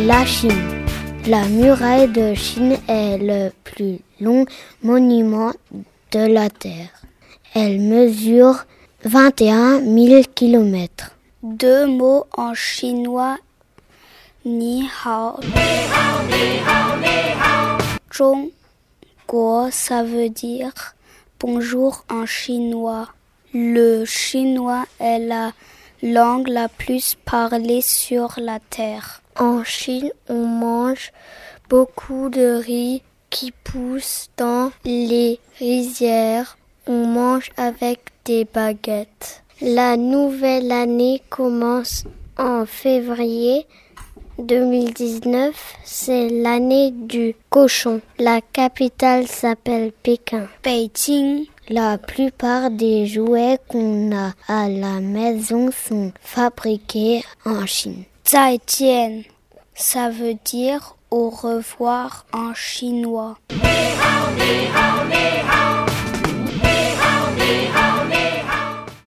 La Chine. La muraille de Chine est le plus long monument de la Terre. Elle mesure 21 000 kilomètres. Deux mots en chinois. Ni hao. Zhong Guo, ça veut dire bonjour en chinois. Le chinois est la langue la plus parlée sur la terre. En Chine, on mange beaucoup de riz qui pousse dans les rizières. On mange avec des baguettes. La nouvelle année commence en février 2019. C'est l'année du cochon. La capitale s'appelle Pékin. Beijing. La plupart des jouets qu'on a à la maison sont fabriqués en Chine. 再见 ça veut dire au revoir en chinois.